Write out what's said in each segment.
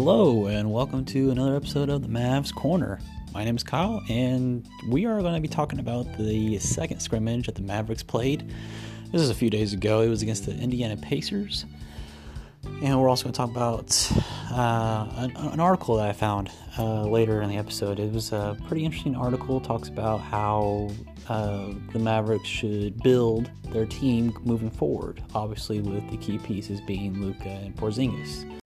Hello, and welcome to another episode of the Mavs Corner. My name is Kyle, and we are going to be talking about the second scrimmage that the Mavericks played. This is a few days ago. It was against the Indiana Pacers. And we're also going to talk about uh, an, an, article that I found uh, later in the episode. It was a pretty interesting article. Talks about how uh, the Mavericks should build their team moving forward. Obviously, with the key pieces being Luka and Porzingis.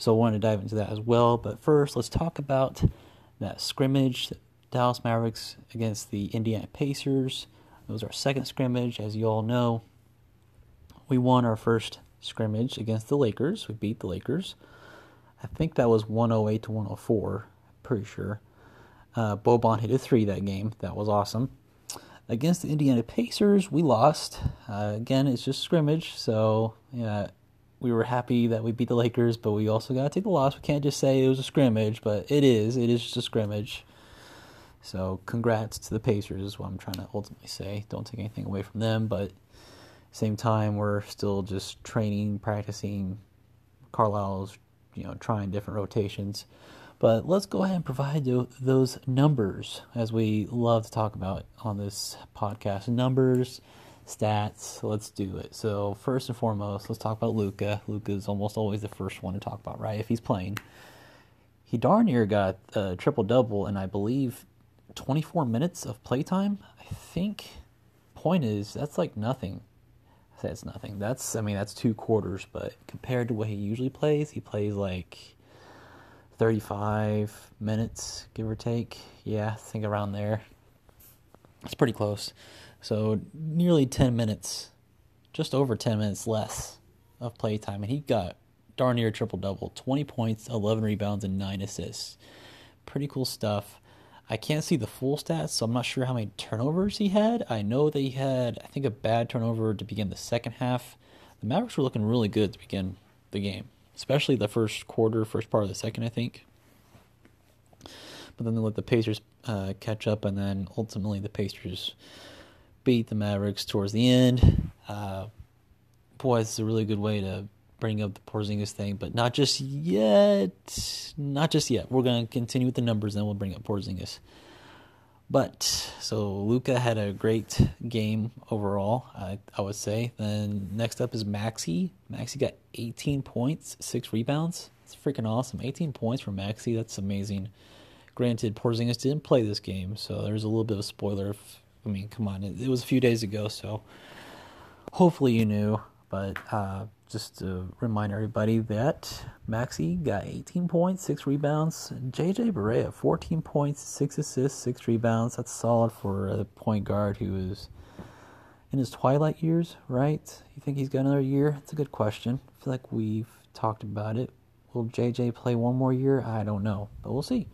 So I wanted to dive into that as well. But first, let's talk about that scrimmage Dallas Mavericks against the Indiana Pacers. It was our second scrimmage, as you all know. We won our first scrimmage against the Lakers. We beat the Lakers. I think that was 108 to 104. Pretty sure. Uh, Boban hit a three that game. That was awesome. Against the Indiana Pacers, we lost. Uh, again, it's just scrimmage, so yeah, we were happy that we beat the Lakers, but we also got to take the loss. We can't just say it was a scrimmage, but it is. It is just a scrimmage. So, congrats to the Pacers, is what I'm trying to ultimately say. Don't take anything away from them, but same time, we're still just training, practicing. Carlisle's, you know, trying different rotations. But let's go ahead and provide those numbers, as we love to talk about on this podcast. Numbers stats. Let's do it. So first and foremost, let's talk about Luca. Luka is almost always the first one to talk about, right? If he's playing, he darn near got a triple double, and I believe 24 minutes of playtime. I think. Point is, that's like nothing. I say it's nothing. That's I mean that's two quarters, but compared to what he usually plays, he plays like 35 minutes, give or take. Yeah, I think around there. It's pretty close. So nearly 10 minutes, just over 10 minutes less of play time, And he got darn near a triple double 20 points, 11 rebounds, and 9 assists. Pretty cool stuff. I can't see the full stats, so I'm not sure how many turnovers he had. I know that he had, I think, a bad turnover to begin the second half. The Mavericks were looking really good to begin the game, especially the first quarter, first part of the second, I think. But then they let the Pacers uh, catch up, and then ultimately the Pacers beat the Mavericks towards the end. Uh, boy, it's a really good way to bring up the Porzingis thing, but not just yet. Not just yet. We're going to continue with the numbers, then we'll bring up Porzingis. But so Luka had a great game overall, I, I would say. Then next up is Maxi. Maxi got 18 points, six rebounds. It's freaking awesome. 18 points for Maxi. That's amazing. Granted, Porzingis didn't play this game, so there's a little bit of a spoiler if I mean, come on, it, it was a few days ago, so hopefully you knew. But uh, just to remind everybody that Maxi got 18 points, six rebounds. JJ Barea 14 points, six assists, six rebounds. That's solid for a point guard who is in his twilight years, right? You think he's got another year? It's a good question. I feel like we've talked about it. Will JJ play one more year? I don't know, but we'll see.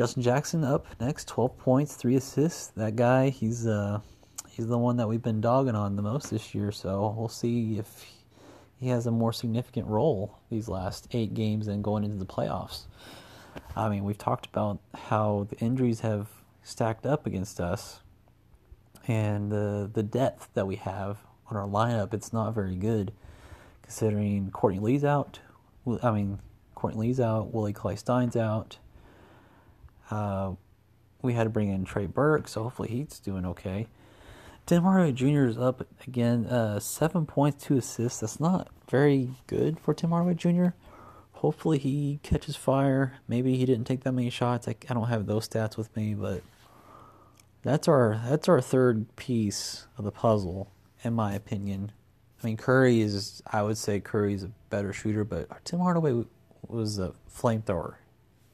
Justin Jackson up next, 12 points, three assists. That guy, he's uh, he's the one that we've been dogging on the most this year. So we'll see if he has a more significant role these last eight games and going into the playoffs. I mean, we've talked about how the injuries have stacked up against us, and the the depth that we have on our lineup. It's not very good, considering Courtney Lee's out. I mean, Courtney Lee's out. Willie Cauley Stein's out. Uh, we had to bring in Trey Burke, so hopefully he's doing okay. Tim Jr. is up again, uh, seven points, two assists. That's not very good for Tim Hardaway Jr. Hopefully he catches fire. Maybe he didn't take that many shots. I, I don't have those stats with me, but that's our that's our third piece of the puzzle, in my opinion. I mean, Curry is I would say Curry is a better shooter, but Tim Hardaway was a flamethrower.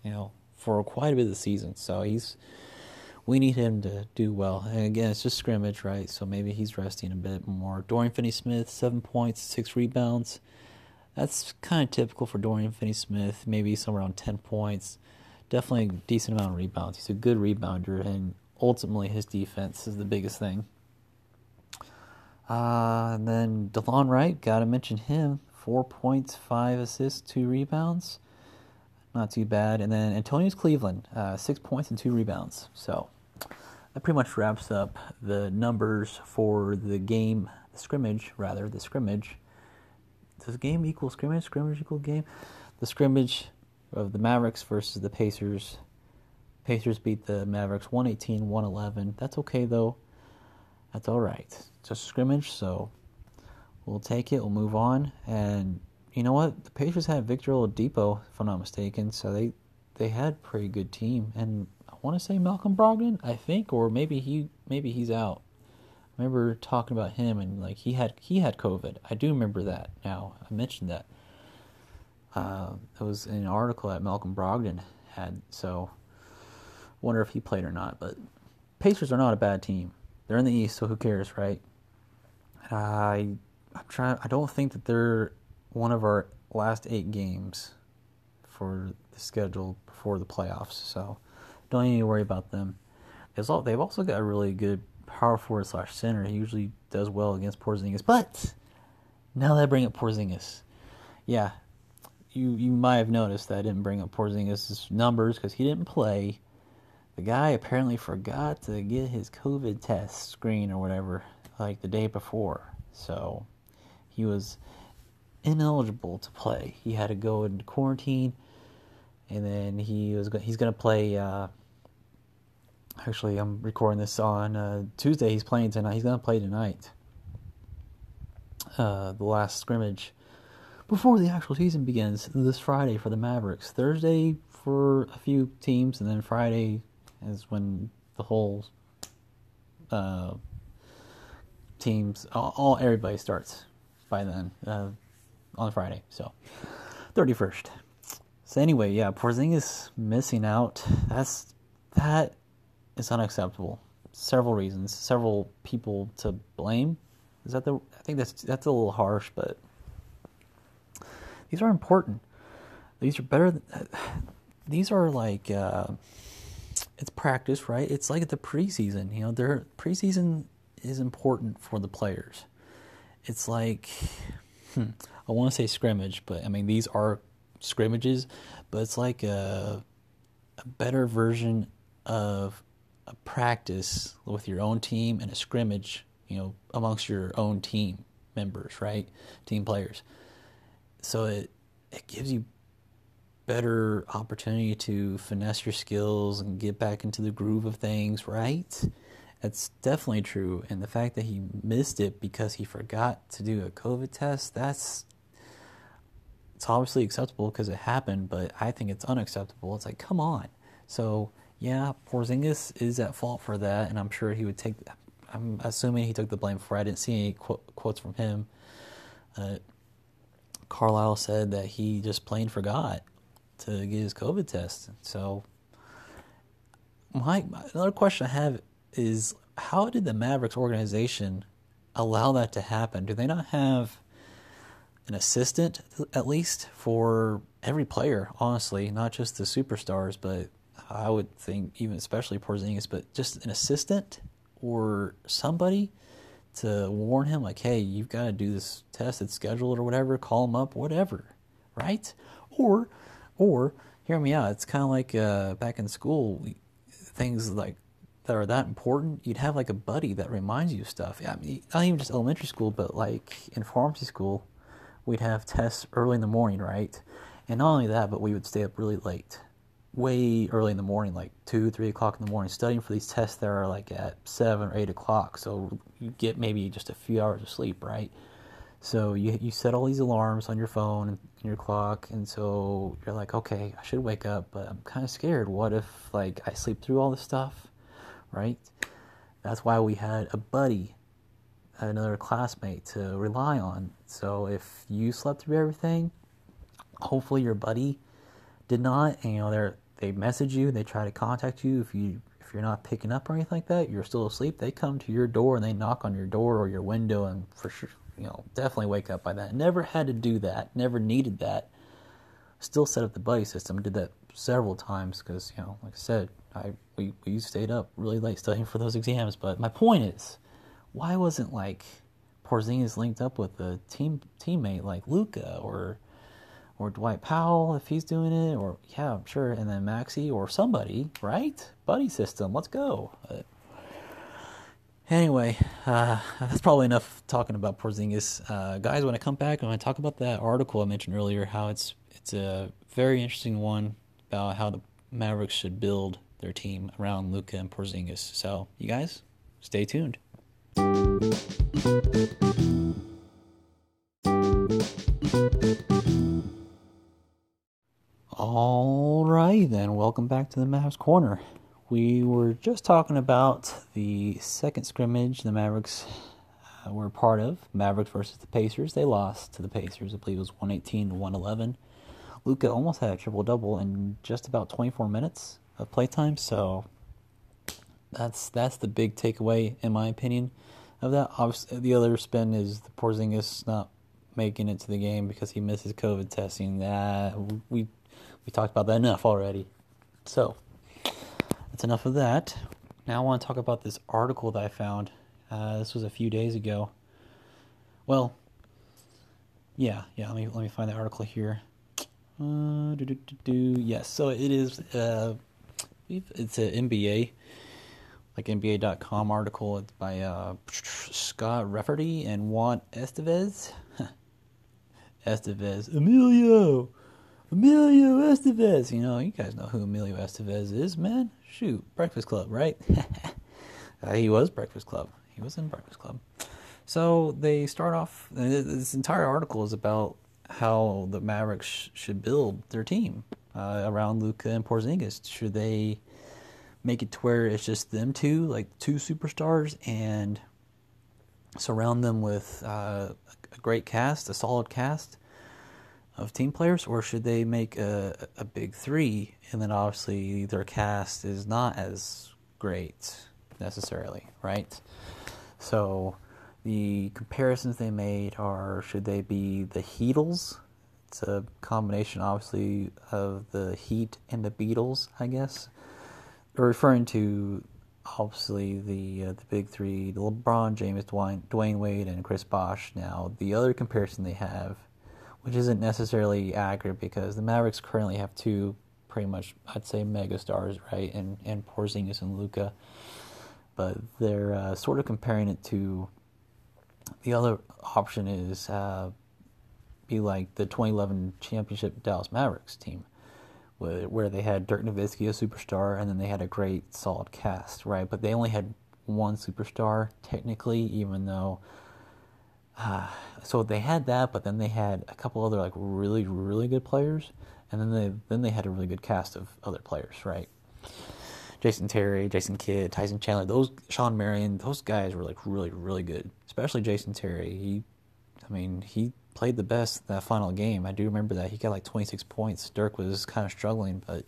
You know, for quite a bit of the season. So he's we need him to do well. And again, it's just scrimmage, right? So maybe he's resting a bit more. Dorian Finney-Smith, seven points, six rebounds. That's kind of typical for Dorian Finney-Smith. Maybe somewhere around ten points. Definitely a decent amount of rebounds. He's a good rebounder, and ultimately his defense is the biggest thing. Uh, and then Delon Wright, gotta mention him. Four points, five assists, two rebounds not too bad. And then Antonius Cleveland, uh, six points and two rebounds. So that pretty much wraps up the numbers for the game, the scrimmage, rather, the scrimmage. Does game equal scrimmage? Scrimmage equal game? The scrimmage of the Mavericks versus the Pacers. Pacers beat the Mavericks 118 111. That's okay, though. That's all right. Just scrimmage, so we'll take it. We'll move on. And you know what? The Pacers had Victor Oladipo, if I'm not mistaken, so they they had a pretty good team. And I want to say Malcolm Brogdon, I think, or maybe he maybe he's out. I remember talking about him and like he had he had COVID. I do remember that now. I mentioned that. Uh, it was an article that Malcolm Brogdon had. So wonder if he played or not. But Pacers are not a bad team. They're in the East, so who cares, right? I I'm trying. I don't think that they're one of our last eight games for the schedule before the playoffs. So don't need to worry about them. As All, they've also got a really good power forward slash center. He usually does well against Porzingis. But now that I bring up Porzingis, yeah, you you might have noticed that I didn't bring up Porzingis' numbers because he didn't play. The guy apparently forgot to get his COVID test screen or whatever like the day before, so he was ineligible to play. He had to go into quarantine, and then he was he's going to play. Uh, actually, I'm recording this on uh, Tuesday. He's playing tonight. He's going to play tonight. Uh, the last scrimmage before the actual season begins this Friday for the Mavericks. Thursday for a few teams, and then Friday is when the whole uh, teams, all, all, everybody starts by then uh, on Friday. So, thirty first. So anyway, yeah, Porzingis missing out. That's that is unacceptable. Several reasons, several people to blame. Is that the? I think that's that's a little harsh, but these are important. These are better. Than, these are like. Uh, it's practice, right? It's like the preseason. You know, their preseason is important for the players. It's like hmm, I want to say scrimmage, but I mean these are scrimmages, but it's like a, a better version of a practice with your own team and a scrimmage, you know, amongst your own team members, right? Team players. So it it gives you better opportunity to finesse your skills and get back into the groove of things, right? That's definitely true. And the fact that he missed it because he forgot to do a COVID test, that's it's obviously acceptable because it happened, but I think it's unacceptable. It's like, come on. So, yeah, Porzingis is at fault for that, and I'm sure he would take. I'm assuming he took the blame for. It. I didn't see any qu- quotes from him. Uh, Carlisle said that he just plain forgot, to get his COVID test. So, my another question I have is how did the Mavericks organization allow that to happen? Do they not have an assistant at least for every player? Honestly, not just the superstars, but I would think even especially Porzingis, but just an assistant or somebody to warn him, like, hey, you've got to do this test. It's scheduled or whatever. Call him up, whatever, right? Or or, hear me out, it's kind of like uh, back in school, things like that are that important, you'd have like a buddy that reminds you of stuff. I mean, not even just elementary school, but like in pharmacy school, we'd have tests early in the morning, right? And not only that, but we would stay up really late, way early in the morning, like two, three o'clock in the morning, studying for these tests that are like at seven or eight o'clock. So you get maybe just a few hours of sleep, right? So you you set all these alarms on your phone and your clock, and so you're like, okay, I should wake up, but I'm kind of scared. What if like I sleep through all this stuff, right? That's why we had a buddy, another classmate to rely on. So if you slept through everything, hopefully your buddy did not, and you know they they message you, they try to contact you if you if you're not picking up or anything like that, you're still asleep. They come to your door and they knock on your door or your window, and for sure you know, definitely wake up by that. Never had to do that. Never needed that. Still set up the buddy system. Did that several times because you know, like I said, I we we stayed up really late studying for those exams. But my point is, why wasn't like Porzingis linked up with a team teammate like Luka or or Dwight Powell if he's doing it, or yeah, I'm sure, and then Maxi or somebody, right? Buddy system, let's go. Anyway, uh, that's probably enough talking about Porzingis. Uh, guys, when I come back, I'm going to talk about that article I mentioned earlier. How it's it's a very interesting one about how the Mavericks should build their team around Luka and Porzingis. So, you guys, stay tuned. All right, then, welcome back to the Mavs Corner. We were just talking about the second scrimmage the Mavericks uh, were part of Mavericks versus the Pacers. They lost to the Pacers, I believe it was 118 to 111. Luka almost had a triple double in just about 24 minutes of playtime, so that's that's the big takeaway in my opinion of that. Obviously, the other spin is the Porzingis not making it to the game because he misses COVID testing. That we we talked about that enough already. So that's enough of that. Now I want to talk about this article that I found. Uh, this was a few days ago. Well, yeah, yeah. Let me let me find the article here. Uh, do, do, do, do. Yes, so it is. Uh, it's an NBA, like NBA.com article. It's by uh, Scott Rafferty and Juan Estevez. Estevez, Emilio. Emilio Estevez. You know, you guys know who Emilio Estevez is, man. Shoot, Breakfast Club, right? uh, he was Breakfast Club. He was in Breakfast Club. So they start off. This entire article is about how the Mavericks should build their team uh, around Luka and Porzingis. Should they make it to where it's just them two, like two superstars, and surround them with uh, a great cast, a solid cast? of team players, or should they make a, a big three and then obviously their cast is not as great necessarily, right? So the comparisons they made are should they be the Heatles? It's a combination, obviously, of the Heat and the Beatles, I guess. They're referring to obviously the uh, the big three: LeBron James, Dwyane, Dwyane Wade, and Chris Bosh. Now, the other comparison they have which isn't necessarily accurate because the Mavericks currently have two pretty much I'd say megastars, right? And and Porzingis and Luka, but they're uh, sort of comparing it to the other option is uh, be like the 2011 championship Dallas Mavericks team, where they had Dirk Nowitzki, a superstar, and then they had a great solid cast, right? But they only had one superstar technically, even though uh, so they had that, but then they had a couple other like really really good players, and then they then they had a really good cast of other players, right? Jason Terry, Jason Kidd, Tyson Chandler, those Shawn Marion, those guys were like really really good. Especially Jason Terry. He, I mean, he played the best that final game. I do remember that he got like 26 points. Dirk was kind of struggling, but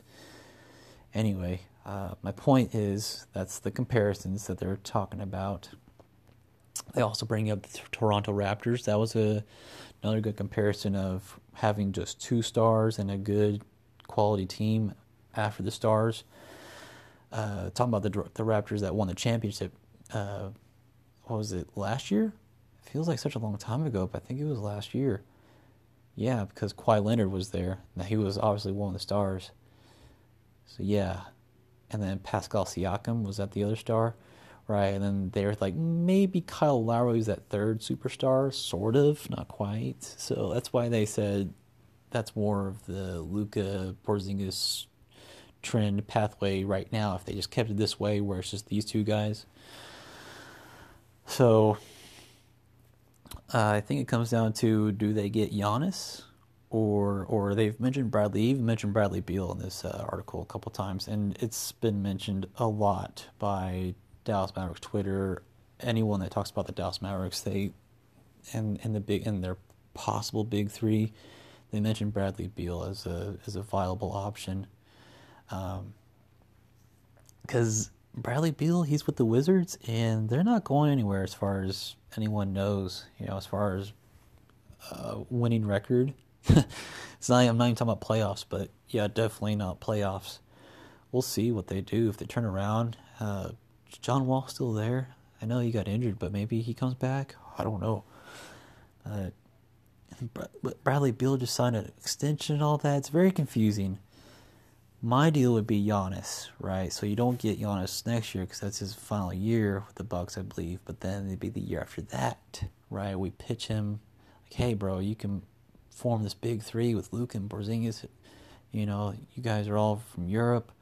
anyway, uh, my point is that's the comparisons that they're talking about. They also bring up the Toronto Raptors. That was a another good comparison of having just two stars and a good quality team after the stars. Uh, talking about the the Raptors that won the championship. Uh, what was it last year? Feels like such a long time ago, but I think it was last year. Yeah, because Kawhi Leonard was there. Now he was obviously one of the stars. So yeah, and then Pascal Siakam was that the other star right? And then they're like, maybe Kyle Lowry is that third superstar, sort of, not quite. So that's why they said that's more of the Luka Porzingis trend pathway right now. If they just kept it this way, where it's just these two guys. So uh, I think it comes down to do they get Giannis? Or, or they've mentioned Bradley, even mentioned Bradley Beal in this uh, article a couple times, and it's been mentioned a lot by Dallas Mavericks Twitter, anyone that talks about the Dallas Mavericks, they and and the big and their possible big three, they mentioned Bradley Beal as a as a viable option. because um, Bradley Beal, he's with the Wizards, and they're not going anywhere as far as anyone knows. You know, as far as uh, winning record, it's not. I'm not even talking about playoffs, but yeah, definitely not playoffs. We'll see what they do if they turn around. Uh, John Wall still there? I know he got injured, but maybe he comes back. I don't know. Uh, Bradley Beal just signed an extension and all that. It's very confusing. My deal would be Giannis, right? So you don't get Giannis next year because that's his final year with the Bucks, I believe. But then it'd be the year after that, right? We pitch him like, "Hey, bro, you can form this big three with Luke and Porzingis. You know, you guys are all from Europe.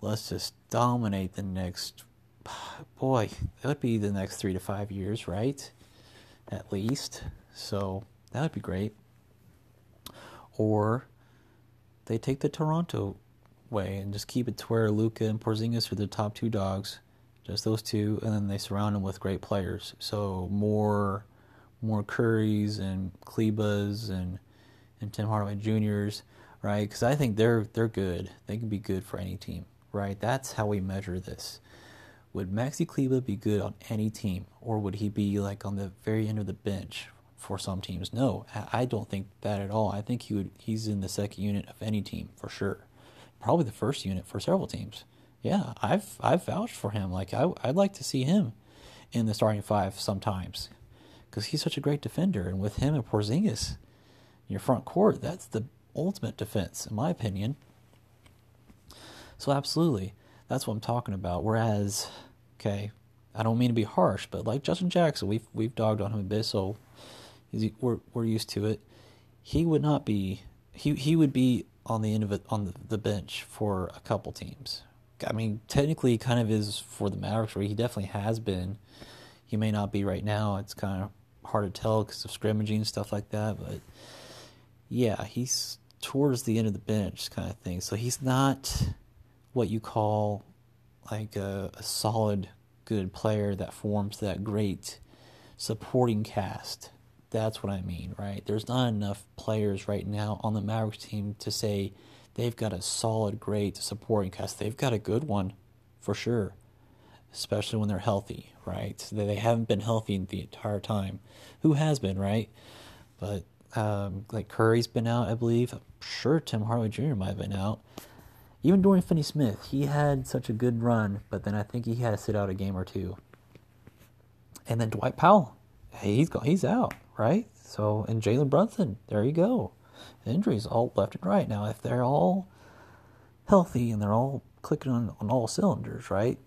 Let's just dominate the next. Boy, that would be the next three to five years, right? At least. So that would be great. Or they take the Toronto way and just keep it to where Luka and Porzingis are the top two dogs, just those two, and then they surround them with great players. So more, more Currys and Klebers and and Tim Hardaway Juniors, right? Because I think they're they're good. They can be good for any team, right? That's how we measure this. Would Maxi Kleber be good on any team, or would he be like on the very end of the bench for some teams. No, I don't think that at all. I think he would. He's in the second unit of any team for sure. Probably the first unit for several teams. Yeah, I've I've vouched for him. Like I I'd like to see him in the starting five sometimes because he's such a great defender. And with him and Porzingis in your front court, that's the ultimate defense, in my opinion. So absolutely, that's what I'm talking about. Whereas, okay, I don't mean to be harsh, but like Justin Jackson, we've we've dogged on him a bit, so we're we're used to it. He would not be. He he would be on the end of it on the, the bench for a couple teams. I mean, technically, he kind of is for the Mavericks, where he definitely has been. He may not be right now. It's kind of hard to tell because of scrimmaging and stuff like that. But yeah, he's towards the end of the bench kind of thing. So he's not what you call like a, a solid, good player that forms that great supporting cast that's what I mean, right? There's not enough players right now on the Mavericks team to say they've got a solid, great supporting cast. They've got a good one for sure, especially when they're healthy, right? They haven't been healthy the entire time. Who has been, right? But um, like Curry's been out, I believe. I'm sure Tim Hardaway Jr. might have been out. Even Dorian Finney-Smith, he had such a good run, but then I think he had to sit out a game or two. And then Dwight Powell, hey, he's he's out right? So, and Jalen Brunson, there you go. Injuries all left and right. Now, if they're all healthy and they're all clicking on, on all cylinders, right?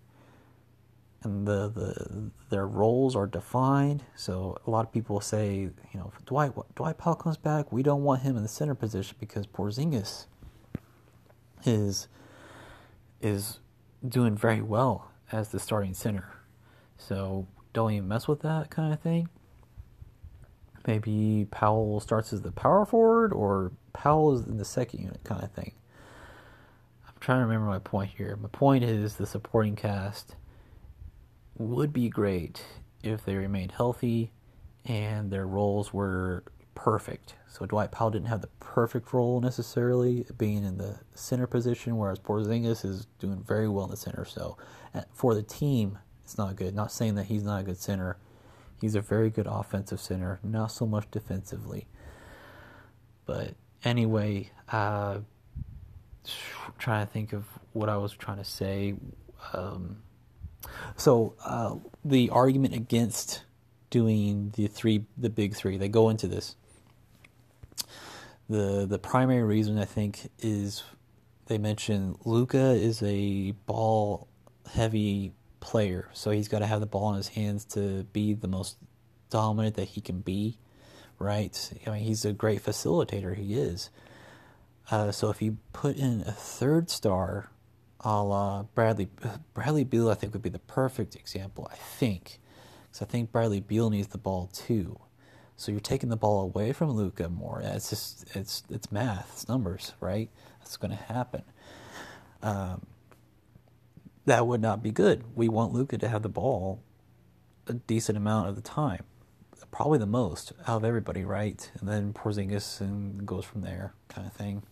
And the, the their roles are defined. So a lot of people say, you know, if Dwight Dwight Powell comes back, we don't want him in the center position because Porzingis is is doing very well as the starting center. So don't even mess with that kind of thing maybe Powell starts as the power forward or Powell is in the second unit kind of thing. I'm trying to remember my point here. My point is the supporting cast would be great if they remained healthy and their roles were perfect. So Dwight Powell didn't have the perfect role necessarily, being in the center position, whereas Porzingis is doing very well in the center. So uh, for the team, it's not good. Not saying that he's not a good center He's a very good offensive center, not so much defensively. But anyway, uh, trying to think of what I was trying to say. Um, so uh, the argument against doing the three, the big three, they go into this. The the primary reason I think is they mention Luka is a ball heavy player, so he's got to have the ball in his hands to be the most dominant that he can be, right? I mean, he's a great facilitator, he is. Uh, so if you put in a third star, a la Bradley, Bradley Beal, I think would be the perfect example. I think, because I think Bradley Beal needs the ball too. So you're taking the ball away from Luka more. It's just it's it's math, it's numbers, right? That's going to happen. Um, that would not be good. We want Luka to have the ball a decent amount of the time, probably the most out of everybody, right? And then Porzingis and goes from there, kind of thing.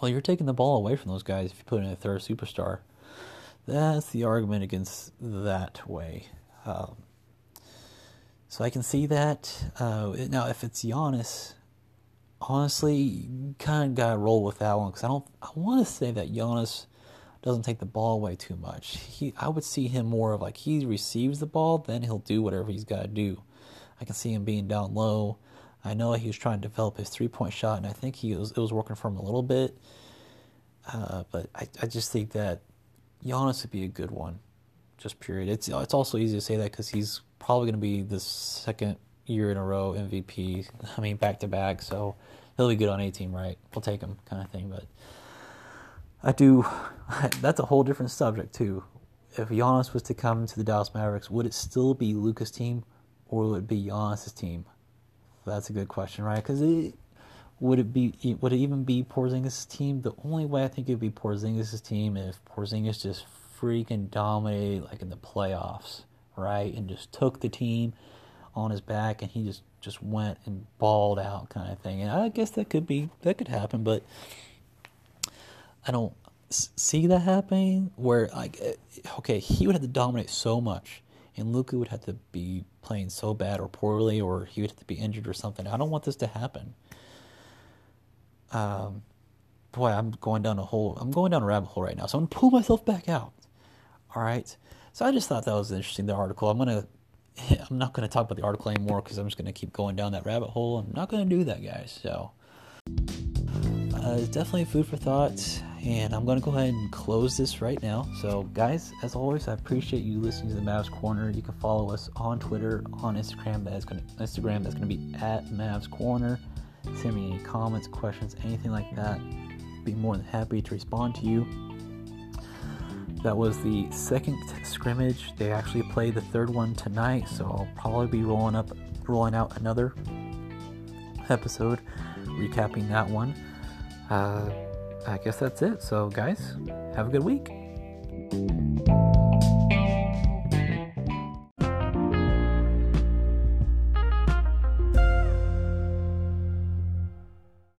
Well, you're taking the ball away from those guys if you put in a third superstar. That's the argument against that way. Um, so I can see that. Uh, now, if it's Giannis, honestly, kind of gotta roll with that one because I don't. I want to say that Giannis doesn't take the ball away too much. He, I would see him more of like he receives the ball, then he'll do whatever he's got to do. I can see him being down low. I know he was trying to develop his three point shot, and I think he was it was working for him a little bit. Uh, but I, I just think that Giannis would be a good one. Just period. It's it's also easy to say that because he's probably going to be the second year in a row MVP. I mean, back to back. So he'll be good on a team, right? We'll take him, kind of thing. But I do. That's a whole different subject too. If Giannis was to come to the Dallas Mavericks, would it still be Luka's team, or would it be Giannis's team? That's a good question, right? Because would it be would it even be Porzingis' team? The only way I think it would be Porzingis' team if Porzingis just freaking dominated like in the playoffs, right? And just took the team on his back and he just just went and balled out kind of thing. And I guess that could be that could happen, but I don't see that happening where like eh, okay, he would have to dominate so much and Luka would have to be playing so bad or poorly or he would have to be injured or something. I don't want this to happen. Um boy, I'm going down a hole. I'm going down a rabbit hole right now. So I'm gonna pull myself back out. All right. So I just thought that was interesting. The article. I'm gonna. I'm not gonna talk about the article anymore because I'm just gonna keep going down that rabbit hole. I'm not gonna do that, guys. So uh, it's definitely food for thought. And I'm gonna go ahead and close this right now. So guys, as always, I appreciate you listening to the Mavs Corner. You can follow us on Twitter, on Instagram. That is gonna Instagram. That's gonna be at Mavs Corner. Send me any comments, questions, anything like that. Be more than happy to respond to you. That was the second scrimmage. They actually played the third one tonight, so I'll probably be rolling up, rolling out another episode, recapping that one. Uh, I guess that's it. So, guys, have a good week.